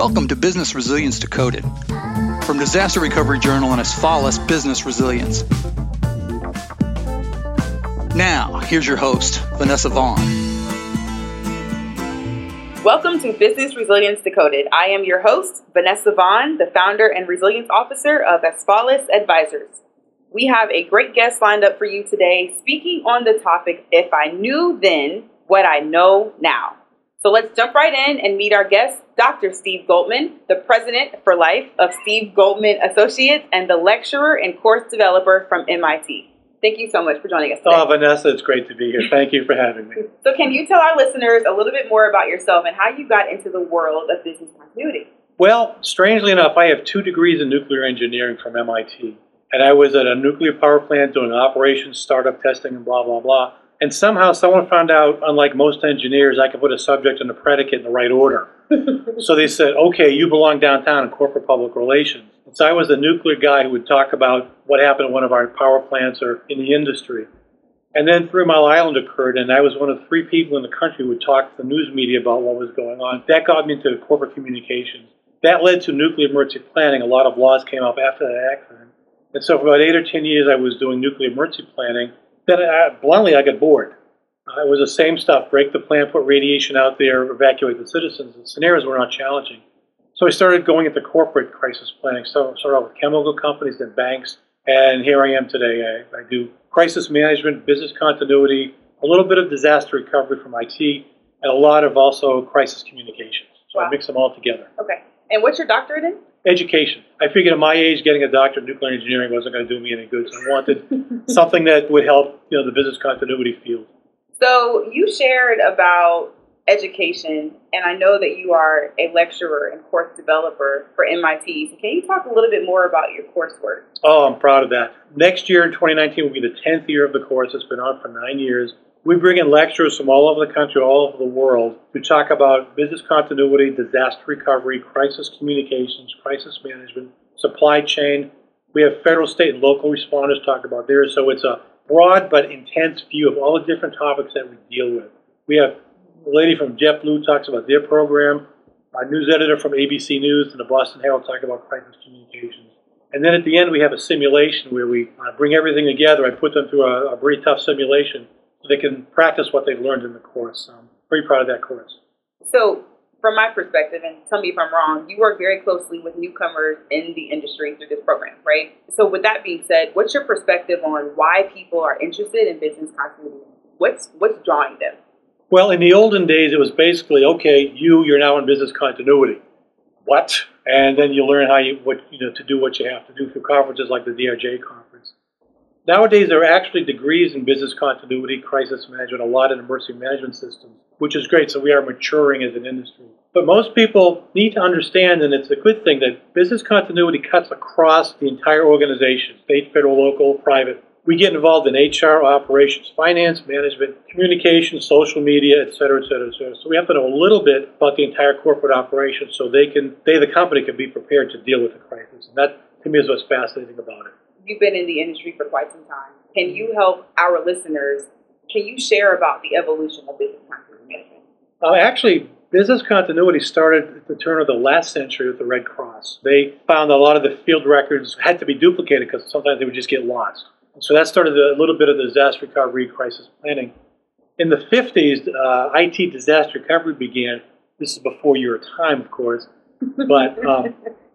Welcome to Business Resilience Decoded from Disaster Recovery Journal and Asfalis Business Resilience. Now, here's your host, Vanessa Vaughn. Welcome to Business Resilience Decoded. I am your host, Vanessa Vaughn, the founder and resilience officer of Asfalis Advisors. We have a great guest lined up for you today, speaking on the topic If I Knew Then What I Know Now. So let's jump right in and meet our guest, Dr. Steve Goldman, the president for life of Steve Goldman Associates and the lecturer and course developer from MIT. Thank you so much for joining us today. Oh, Vanessa, it's great to be here. Thank you for having me. So, can you tell our listeners a little bit more about yourself and how you got into the world of business continuity? Well, strangely enough, I have two degrees in nuclear engineering from MIT. And I was at a nuclear power plant doing operations, startup testing, and blah, blah, blah. And somehow someone found out, unlike most engineers, I could put a subject and a predicate in the right order. so they said, okay, you belong downtown in corporate public relations. And so I was the nuclear guy who would talk about what happened at one of our power plants or in the industry. And then Three Mile Island occurred, and I was one of three people in the country who would talk to the news media about what was going on. That got me into corporate communications. That led to nuclear emergency planning. A lot of laws came up after that accident. And so for about eight or ten years, I was doing nuclear emergency planning then I, bluntly, I got bored. Uh, it was the same stuff: break the plant, put radiation out there, evacuate the citizens. The scenarios were not challenging. So I started going into corporate crisis planning. So started out with chemical companies, then banks, and here I am today. I, I do crisis management, business continuity, a little bit of disaster recovery from IT, and a lot of also crisis communications. So wow. I mix them all together. Okay. And what's your doctorate in? Education. I figured at my age, getting a doctorate in nuclear engineering wasn't going to do me any good. So I wanted something that would help, you know, the business continuity field. So you shared about education, and I know that you are a lecturer and course developer for MIT. So can you talk a little bit more about your coursework? Oh, I'm proud of that. Next year in 2019 will be the 10th year of the course. It's been on for nine years. We bring in lecturers from all over the country, all over the world, to talk about business continuity, disaster recovery, crisis communications, crisis management, supply chain. We have federal, state, and local responders talk about theirs. So it's a broad but intense view of all the different topics that we deal with. We have a lady from JetBlue talks about their program. Our news editor from ABC News and the Boston Herald talk about crisis communications. And then at the end, we have a simulation where we uh, bring everything together. I put them through a, a pretty tough simulation so they can practice what they've learned in the course. Um, I'm pretty proud of that course. So, from my perspective, and tell me if I'm wrong, you work very closely with newcomers in the industry through this program, right? So, with that being said, what's your perspective on why people are interested in business continuity? What's what's drawing them? Well, in the olden days, it was basically okay. You, you're now in business continuity. What? And then you learn how you what you know to do what you have to do through conferences like the DRJ conference. Nowadays, there are actually degrees in business continuity, crisis management, a lot in emergency management systems, which is great. So we are maturing as an industry. But most people need to understand, and it's a good thing, that business continuity cuts across the entire organization state, federal, local, private. We get involved in HR, operations, finance, management, communication, social media, et cetera, et cetera, et cetera. So we have to know a little bit about the entire corporate operation so they can, they, the company, can be prepared to deal with the crisis. And that, to me, is what's fascinating about it you've been in the industry for quite some time. Can you help our listeners? Can you share about the evolution of business continuity management? Uh, actually, business continuity started at the turn of the last century with the Red Cross. They found a lot of the field records had to be duplicated because sometimes they would just get lost. So that started a little bit of the disaster recovery, crisis planning. In the 50s, uh, IT disaster recovery began. This is before your time, of course. But um,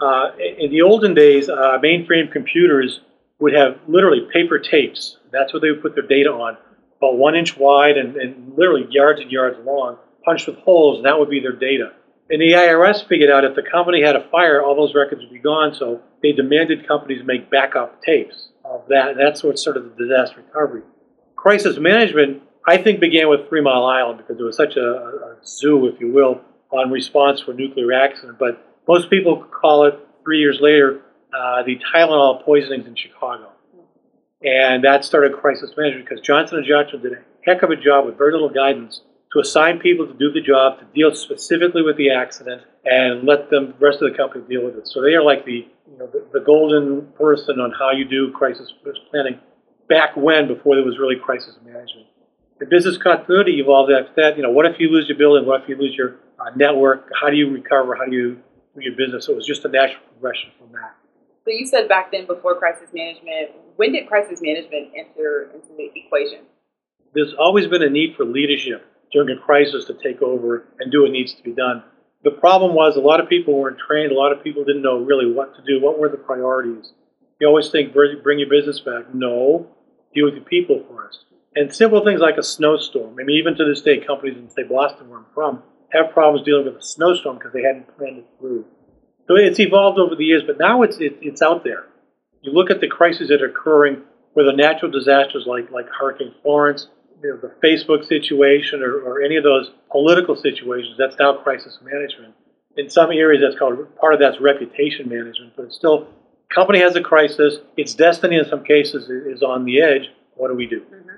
uh, in the olden days, uh, mainframe computers would have literally paper tapes. That's what they would put their data on, about one inch wide and, and literally yards and yards long, punched with holes, and that would be their data. And the IRS figured out if the company had a fire, all those records would be gone, so they demanded companies make backup tapes of that. And that's what of the disaster recovery. Crisis management, I think, began with Three Mile Island because it was such a, a zoo, if you will, on response for nuclear accident. But most people call it three years later uh, the Tylenol poisonings in Chicago, and that started crisis management because Johnson and Johnson did a heck of a job with very little guidance to assign people to do the job to deal specifically with the accident and let the rest of the company deal with it. So they are like the you know the, the golden person on how you do crisis planning back when before there was really crisis management. The business continuity evolved after that. You know, what if you lose your building? What if you lose your uh, network. How do you recover? How do you do your business? So it was just a natural progression from that. So you said back then, before crisis management, when did crisis management enter into the equation? There's always been a need for leadership during a crisis to take over and do what needs to be done. The problem was a lot of people weren't trained. A lot of people didn't know really what to do. What were the priorities? You always think, bring your business back. No, deal with your people first. And simple things like a snowstorm. I mean, even to this day, companies in, say, Boston, where I'm from, have problems dealing with a snowstorm because they hadn't planned it through. So it's evolved over the years, but now it's, it, it's out there. You look at the crises that are occurring the natural disasters like, like Hurricane Florence, you know, the Facebook situation, or, or any of those political situations, that's now crisis management. In some areas, that's called part of that's reputation management, but it's still company has a crisis. Its destiny, in some cases, is on the edge. What do we do? Mm-hmm.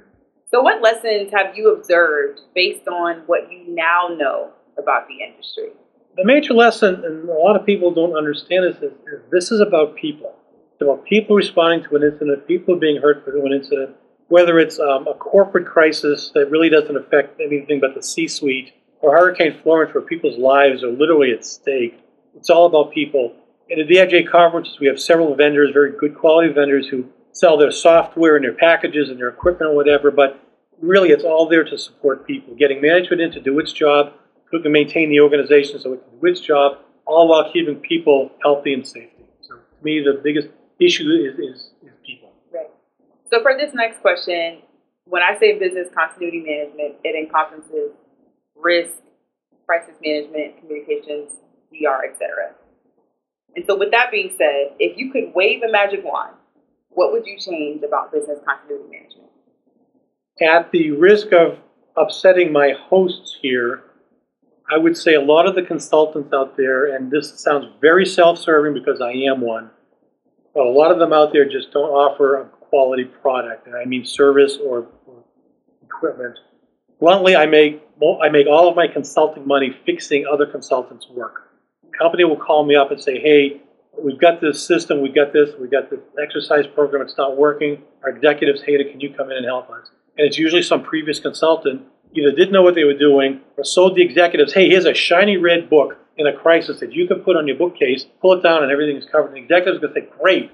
So, what lessons have you observed based on what you now know about the industry? The major lesson, and a lot of people don't understand this, is, is this is about people. It's about people responding to an incident, people being hurt through an incident, whether it's um, a corporate crisis that really doesn't affect anything but the C suite, or Hurricane Florence, where people's lives are literally at stake. It's all about people. In the DRJ conferences, we have several vendors, very good quality vendors, who sell their software and their packages and their equipment or whatever, but really it's all there to support people, getting management in to do its job, who can maintain the organization so it can do its job, all while keeping people healthy and safety. So to me, the biggest issue is, is, is people. Right. So for this next question, when I say business continuity management, it encompasses risk, crisis management, communications, DR, etc. And so with that being said, if you could wave a magic wand, what would you change about business continuity management? At the risk of upsetting my hosts here, I would say a lot of the consultants out there, and this sounds very self serving because I am one, but a lot of them out there just don't offer a quality product, and I mean service or, or equipment. Bluntly, I make, I make all of my consulting money fixing other consultants' work. A company will call me up and say, hey, we've got this system, we've got this, we've got this exercise program, it's not working. Our executives hate it, can you come in and help us? And it's usually some previous consultant either didn't know what they were doing or sold the executives, hey, here's a shiny red book in a crisis that you can put on your bookcase, pull it down, and everything is covered. And the executives are going to say, great,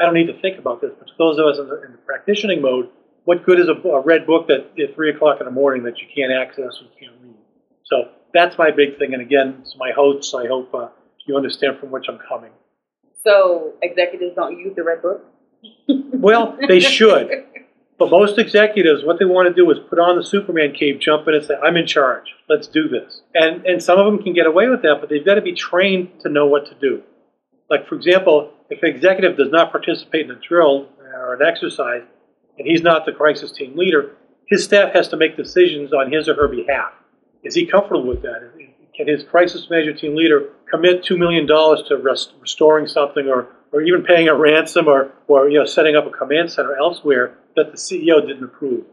I don't need to think about this. But to those of us in the, in the practicing mode, what good is a, a, red book that at 3 o'clock in the morning that you can't access or can't read? So that's my big thing. And again, it's my hopes. I hope uh, you understand from which I'm coming. So executives don't use the red book? well, they should. But most executives, what they want to do is put on the Superman cape, jump in, and say, "I'm in charge. Let's do this." And and some of them can get away with that, but they've got to be trained to know what to do. Like for example, if an executive does not participate in a drill or an exercise, and he's not the crisis team leader, his staff has to make decisions on his or her behalf. Is he comfortable with that? Can his crisis management team leader commit two million dollars to rest, restoring something, or or even paying a ransom, or or you know setting up a command center elsewhere that the CEO didn't approve?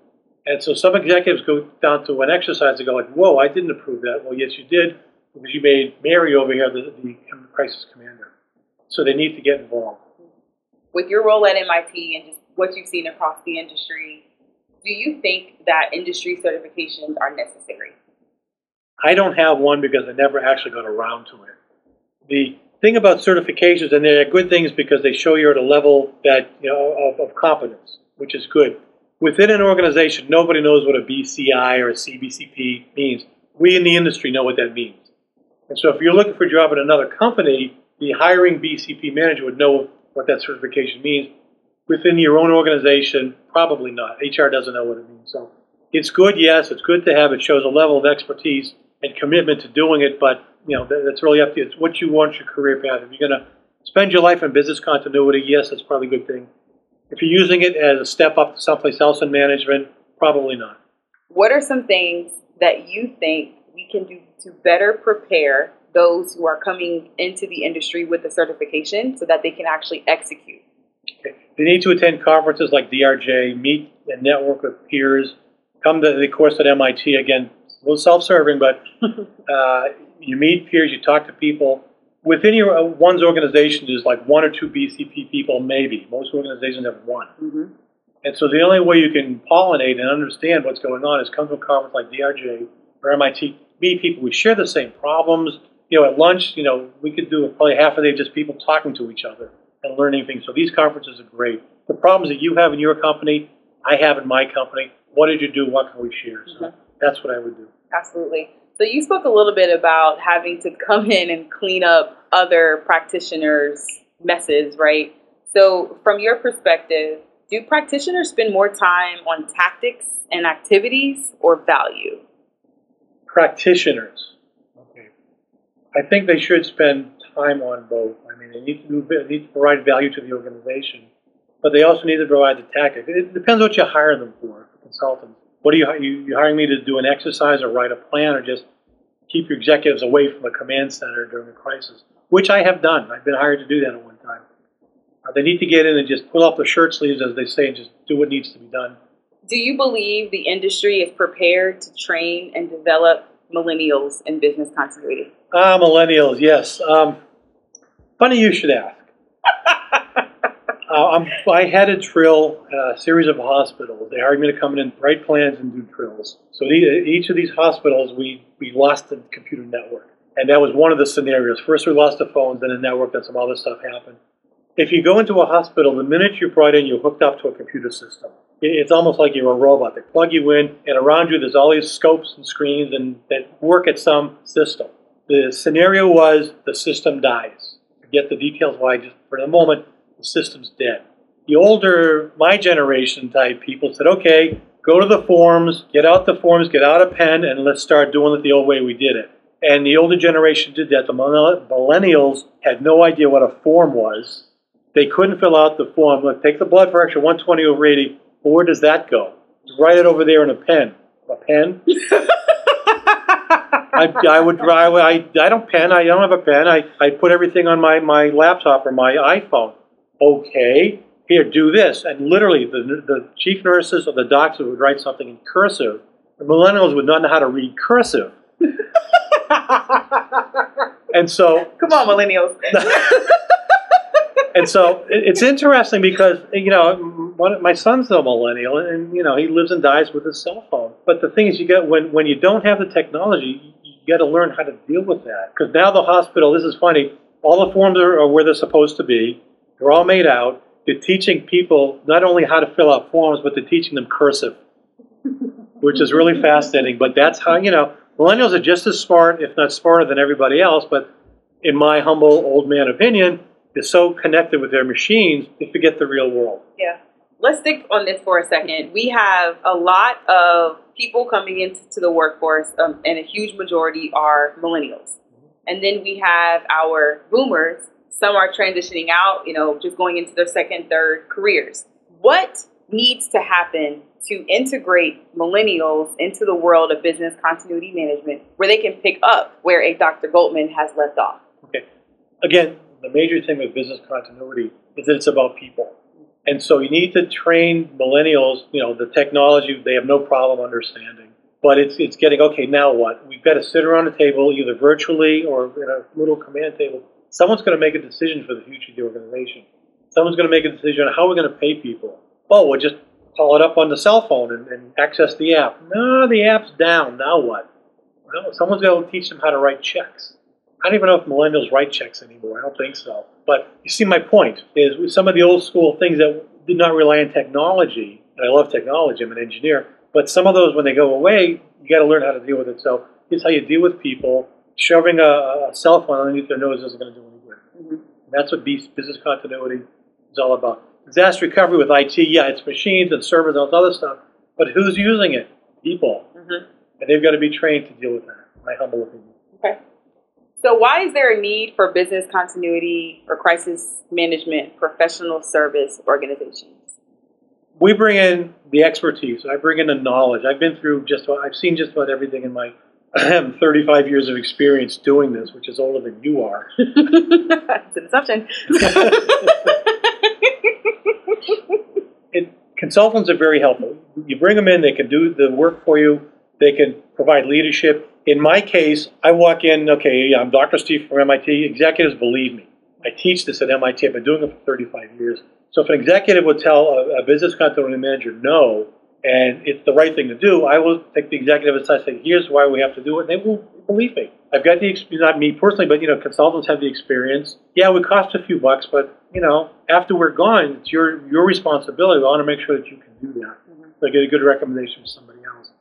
And so some executives go down to an exercise and go like, "Whoa, I didn't approve that." Well, yes, you did because you made Mary over here the, the crisis commander. So they need to get involved. With your role at MIT and just what you've seen across the industry, do you think that industry certifications are necessary? I don't have one because I never actually got around to it. The thing about certifications, and they're good things because they show you're at a level that you know of, of competence, which is good. Within an organization, nobody knows what a BCI or a CBCP means. We in the industry know what that means. And so if you're looking for a job at another company, the hiring BCP manager would know what that certification means. Within your own organization, probably not. HR doesn't know what it means. So it's good, yes, it's good to have. It shows a level of expertise and commitment to doing it, but you know that's really up to you. It's what you want your career path. If you're going to spend your life in business continuity, yes, that's probably a good thing. If you're using it as a step up to someplace else in management, probably not. What are some things that you think we can do to better prepare those who are coming into the industry with the certification so that they can actually execute? Okay. They need to attend conferences like DRJ, meet and network with peers, come to the course at MIT. Again, a little self-serving, but uh, you meet peers, you talk to people. Within your uh, one's organization, there's like one or two BCP people, maybe. Most organizations have one. Mm-hmm. And so the only way you can pollinate and understand what's going on is come to a conference like DRJ, or MIT people. We share the same problems. You know, at lunch, you know, we could do probably half a day just people talking to each other and learning things. So these conferences are great. The problems that you have in your company, I have in my company. What did you do? What can we share? So mm-hmm. that's what I would do. Absolutely. So you spoke a little bit about having to come in and clean up other practitioners' messes, right? So from your perspective, do practitioners spend more time on tactics and activities or value? Practitioners. Okay. I think they should spend time on both. I mean, they need to, need to provide value to the organization, but they also need to provide the tactics. It depends what you hire them for, consultants. What are you, you, you hiring me to do an exercise or write a plan or just keep your executives away from a command center during a crisis? Which I have done. I've been hired to do that at one time. Uh, they need to get in and just pull up the shirt sleeves, as they say, and just do what needs to be done. Do you believe the industry is prepared to train and develop millennials in business continuity? Ah, millennials, yes. Um, funny you should ask. Uh, i had a drill a series of hospitals. They hired me to come in and write plans and do drills. So each of these hospitals, we, we lost the computer network. And that was one of the scenarios. First, we lost the phones, then the network, then some other stuff happened. If you go into a hospital, the minute you're brought in, you're hooked up to a computer system. It's almost like you're a robot. They plug you in, and around you, there's all these scopes and screens and that work at some system. The scenario was the system dies. Forget the details why, just for the moment, the system's dead. The older, my generation type people said, okay, go to the forms, get out the forms, get out a pen, and let's start doing it the old way we did it. And the older generation did that. The millennials had no idea what a form was. They couldn't fill out the form. Look, take the blood pressure, 120 over 80. Well, where does that go? write it over there in a pen. A pen? I, I would. I, I don't pen. I don't have a pen. I, I put everything on my, my laptop or my iPhone. Okay, here, do this. And literally, the, the chief nurses or the doctors would write something in cursive. The millennials would not know how to read cursive. and so. Come on, millennials. and so it's interesting because you know one, my son's a millennial, and you know he lives and dies with his cell phone. But the thing is, you get when when you don't have the technology, you, you got to learn how to deal with that. Because now the hospital, this is funny. All the forms are, are where they're supposed to be. They're all made out. They're teaching people not only how to fill out forms, but they're teaching them cursive, which is really fascinating. But that's how you know millennials are just as smart, if not smarter, than everybody else. But in my humble old man opinion, they're so connected with their machines, they forget the real world. Yeah. Let's stick on this for a second. We have a lot of people coming into the workforce, um, and a huge majority are millennials. And then we have our boomers. Some are transitioning out, you know, just going into their second, third careers. What needs to happen to integrate millennials into the world of business continuity management where they can pick up where a Dr. Goldman has left off? Okay. Again, the major thing with business continuity is that it's about people. And so you need to train millennials, you know, the technology they have no problem understanding. But it's it's getting okay, now what? We've got to sit around a table, either virtually or in a little command table. Someone's going to make a decision for the future of the organization. Someone's going to make a decision on how we're going to pay people. Oh, we'll just call it up on the cell phone and, and access the app. No, the app's down. Now what? Well, someone's going to teach them how to write checks. I don't even know if millennials write checks anymore. I don't think so. But you see, my point is with some of the old school things that did not rely on technology, and I love technology, I'm an engineer, but some of those, when they go away, you got to learn how to deal with it. So here's how you deal with people. Shoving a, a cell phone underneath their nose isn't going to do any good. Mm-hmm. That's what business continuity is all about. Disaster recovery with IT, yeah, it's machines and servers and all this other stuff, but who's using it? People. Mm-hmm. And they've got to be trained to deal with that, my humble opinion. Okay. So, why is there a need for business continuity or crisis management professional service organizations? We bring in the expertise. I bring in the knowledge. I've been through just about, I've seen just about everything in my I have 35 years of experience doing this, which is older than you are. It's an assumption. it, consultants are very helpful. You bring them in, they can do the work for you, they can provide leadership, in my case, I walk in, okay, I'm Dr. Steve from MIT. Executives believe me. I teach this at MIT. I've been doing it for 35 years. So if an executive would tell a, a business continuity manager no, and it's the right thing to do, I will take the executive aside and say, here's why we have to do it. And they will believe me. I've got the experience, not me personally, but you know, consultants have the experience. Yeah, we cost a few bucks, but you know, after we're gone, it's your your responsibility. We want to make sure that you can do that. Mm-hmm. So get a good recommendation from somebody else.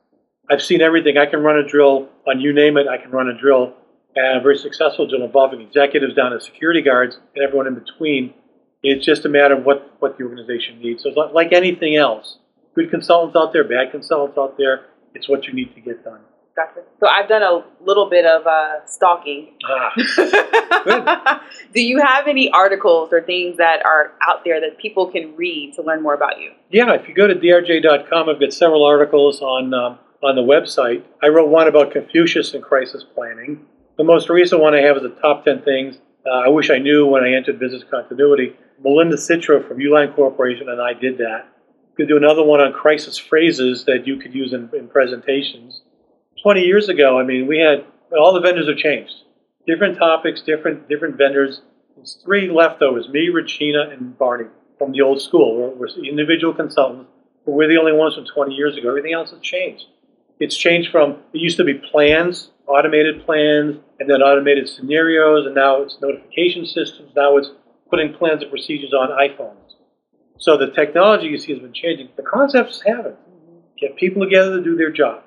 I've seen everything. I can run a drill on you name it. I can run a drill, and a very successful drill involving executives down to security guards and everyone in between. It's just a matter of what what the organization needs. So it's like anything else good consultants out there, bad consultants out there. It's what you need to get done. Gotcha. So I've done a little bit of uh, stalking. Ah, Do you have any articles or things that are out there that people can read to learn more about you? Yeah, if you go to drj.com, I've got several articles on um, on the website. I wrote one about Confucius and crisis planning. The most recent one I have is the top 10 things uh, I wish I knew when I entered business continuity. Melinda Citro from Uline Corporation and I did that could do another one on crisis phrases that you could use in, in presentations. 20 years ago, I mean, we had all the vendors have changed. Different topics, different different vendors. There's three leftovers: me, Regina, and Barney from the old school. We're, we're individual consultants, but we're the only ones from 20 years ago. Everything else has changed. It's changed from it used to be plans, automated plans, and then automated scenarios, and now it's notification systems. Now it's putting plans and procedures on iPhones. So the technology you see has been changing. The concepts haven't. Get people together to do their job.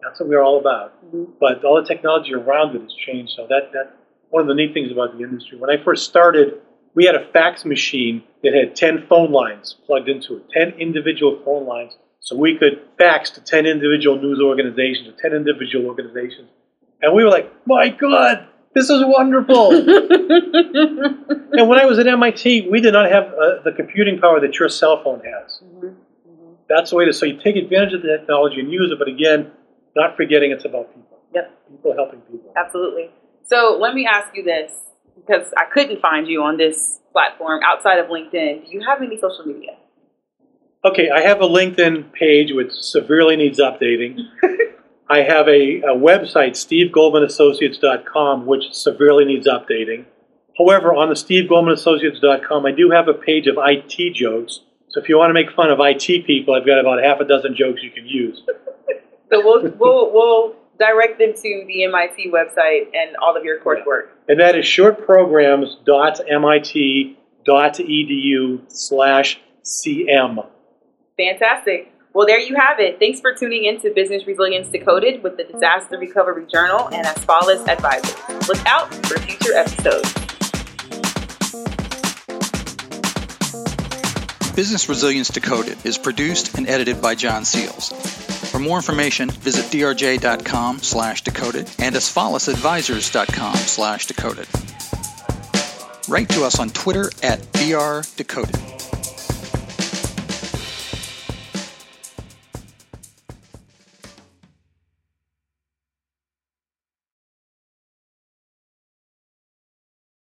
That's what we're all about. Mm-hmm. But all the technology around it has changed. So that that one of the neat things about the industry. When I first started, we had a fax machine that had 10 phone lines plugged into it, 10 individual phone lines. So we could fax to 10 individual news organizations or 10 individual organizations. And we were like, my God, this is wonderful. and when I was at MIT, we did not have uh, the computing power that your cell phone has. Mm-hmm. Mm-hmm. That's the way to. So you take advantage of the technology and use it, but again, not forgetting it's about people. Yep. People helping people. Absolutely. So let me ask you this, because I couldn't find you on this platform outside of LinkedIn. Do you have any social media? Okay, I have a LinkedIn page which severely needs updating. I have a, a website, stevegoldmanassociates.com, which severely needs updating. However, on the stevegoldmanassociates.com, I do have a page of IT jokes. So if you want to make fun of IT people, I've got about half a dozen jokes you can use. so we'll, we'll, we'll direct them to the MIT website and all of your coursework. Yeah. And that is shortprograms.mit.edu slash CM. Fantastic. Well, there you have it. Thanks for tuning in to Business Resilience Decoded with the Disaster Recovery Journal and Asfalis Advisors. Look out for future episodes. Business Resilience Decoded is produced and edited by John Seals. For more information, visit drj.com slash decoded and asfalisadvisors.com slash decoded. Write to us on Twitter at drdecoded.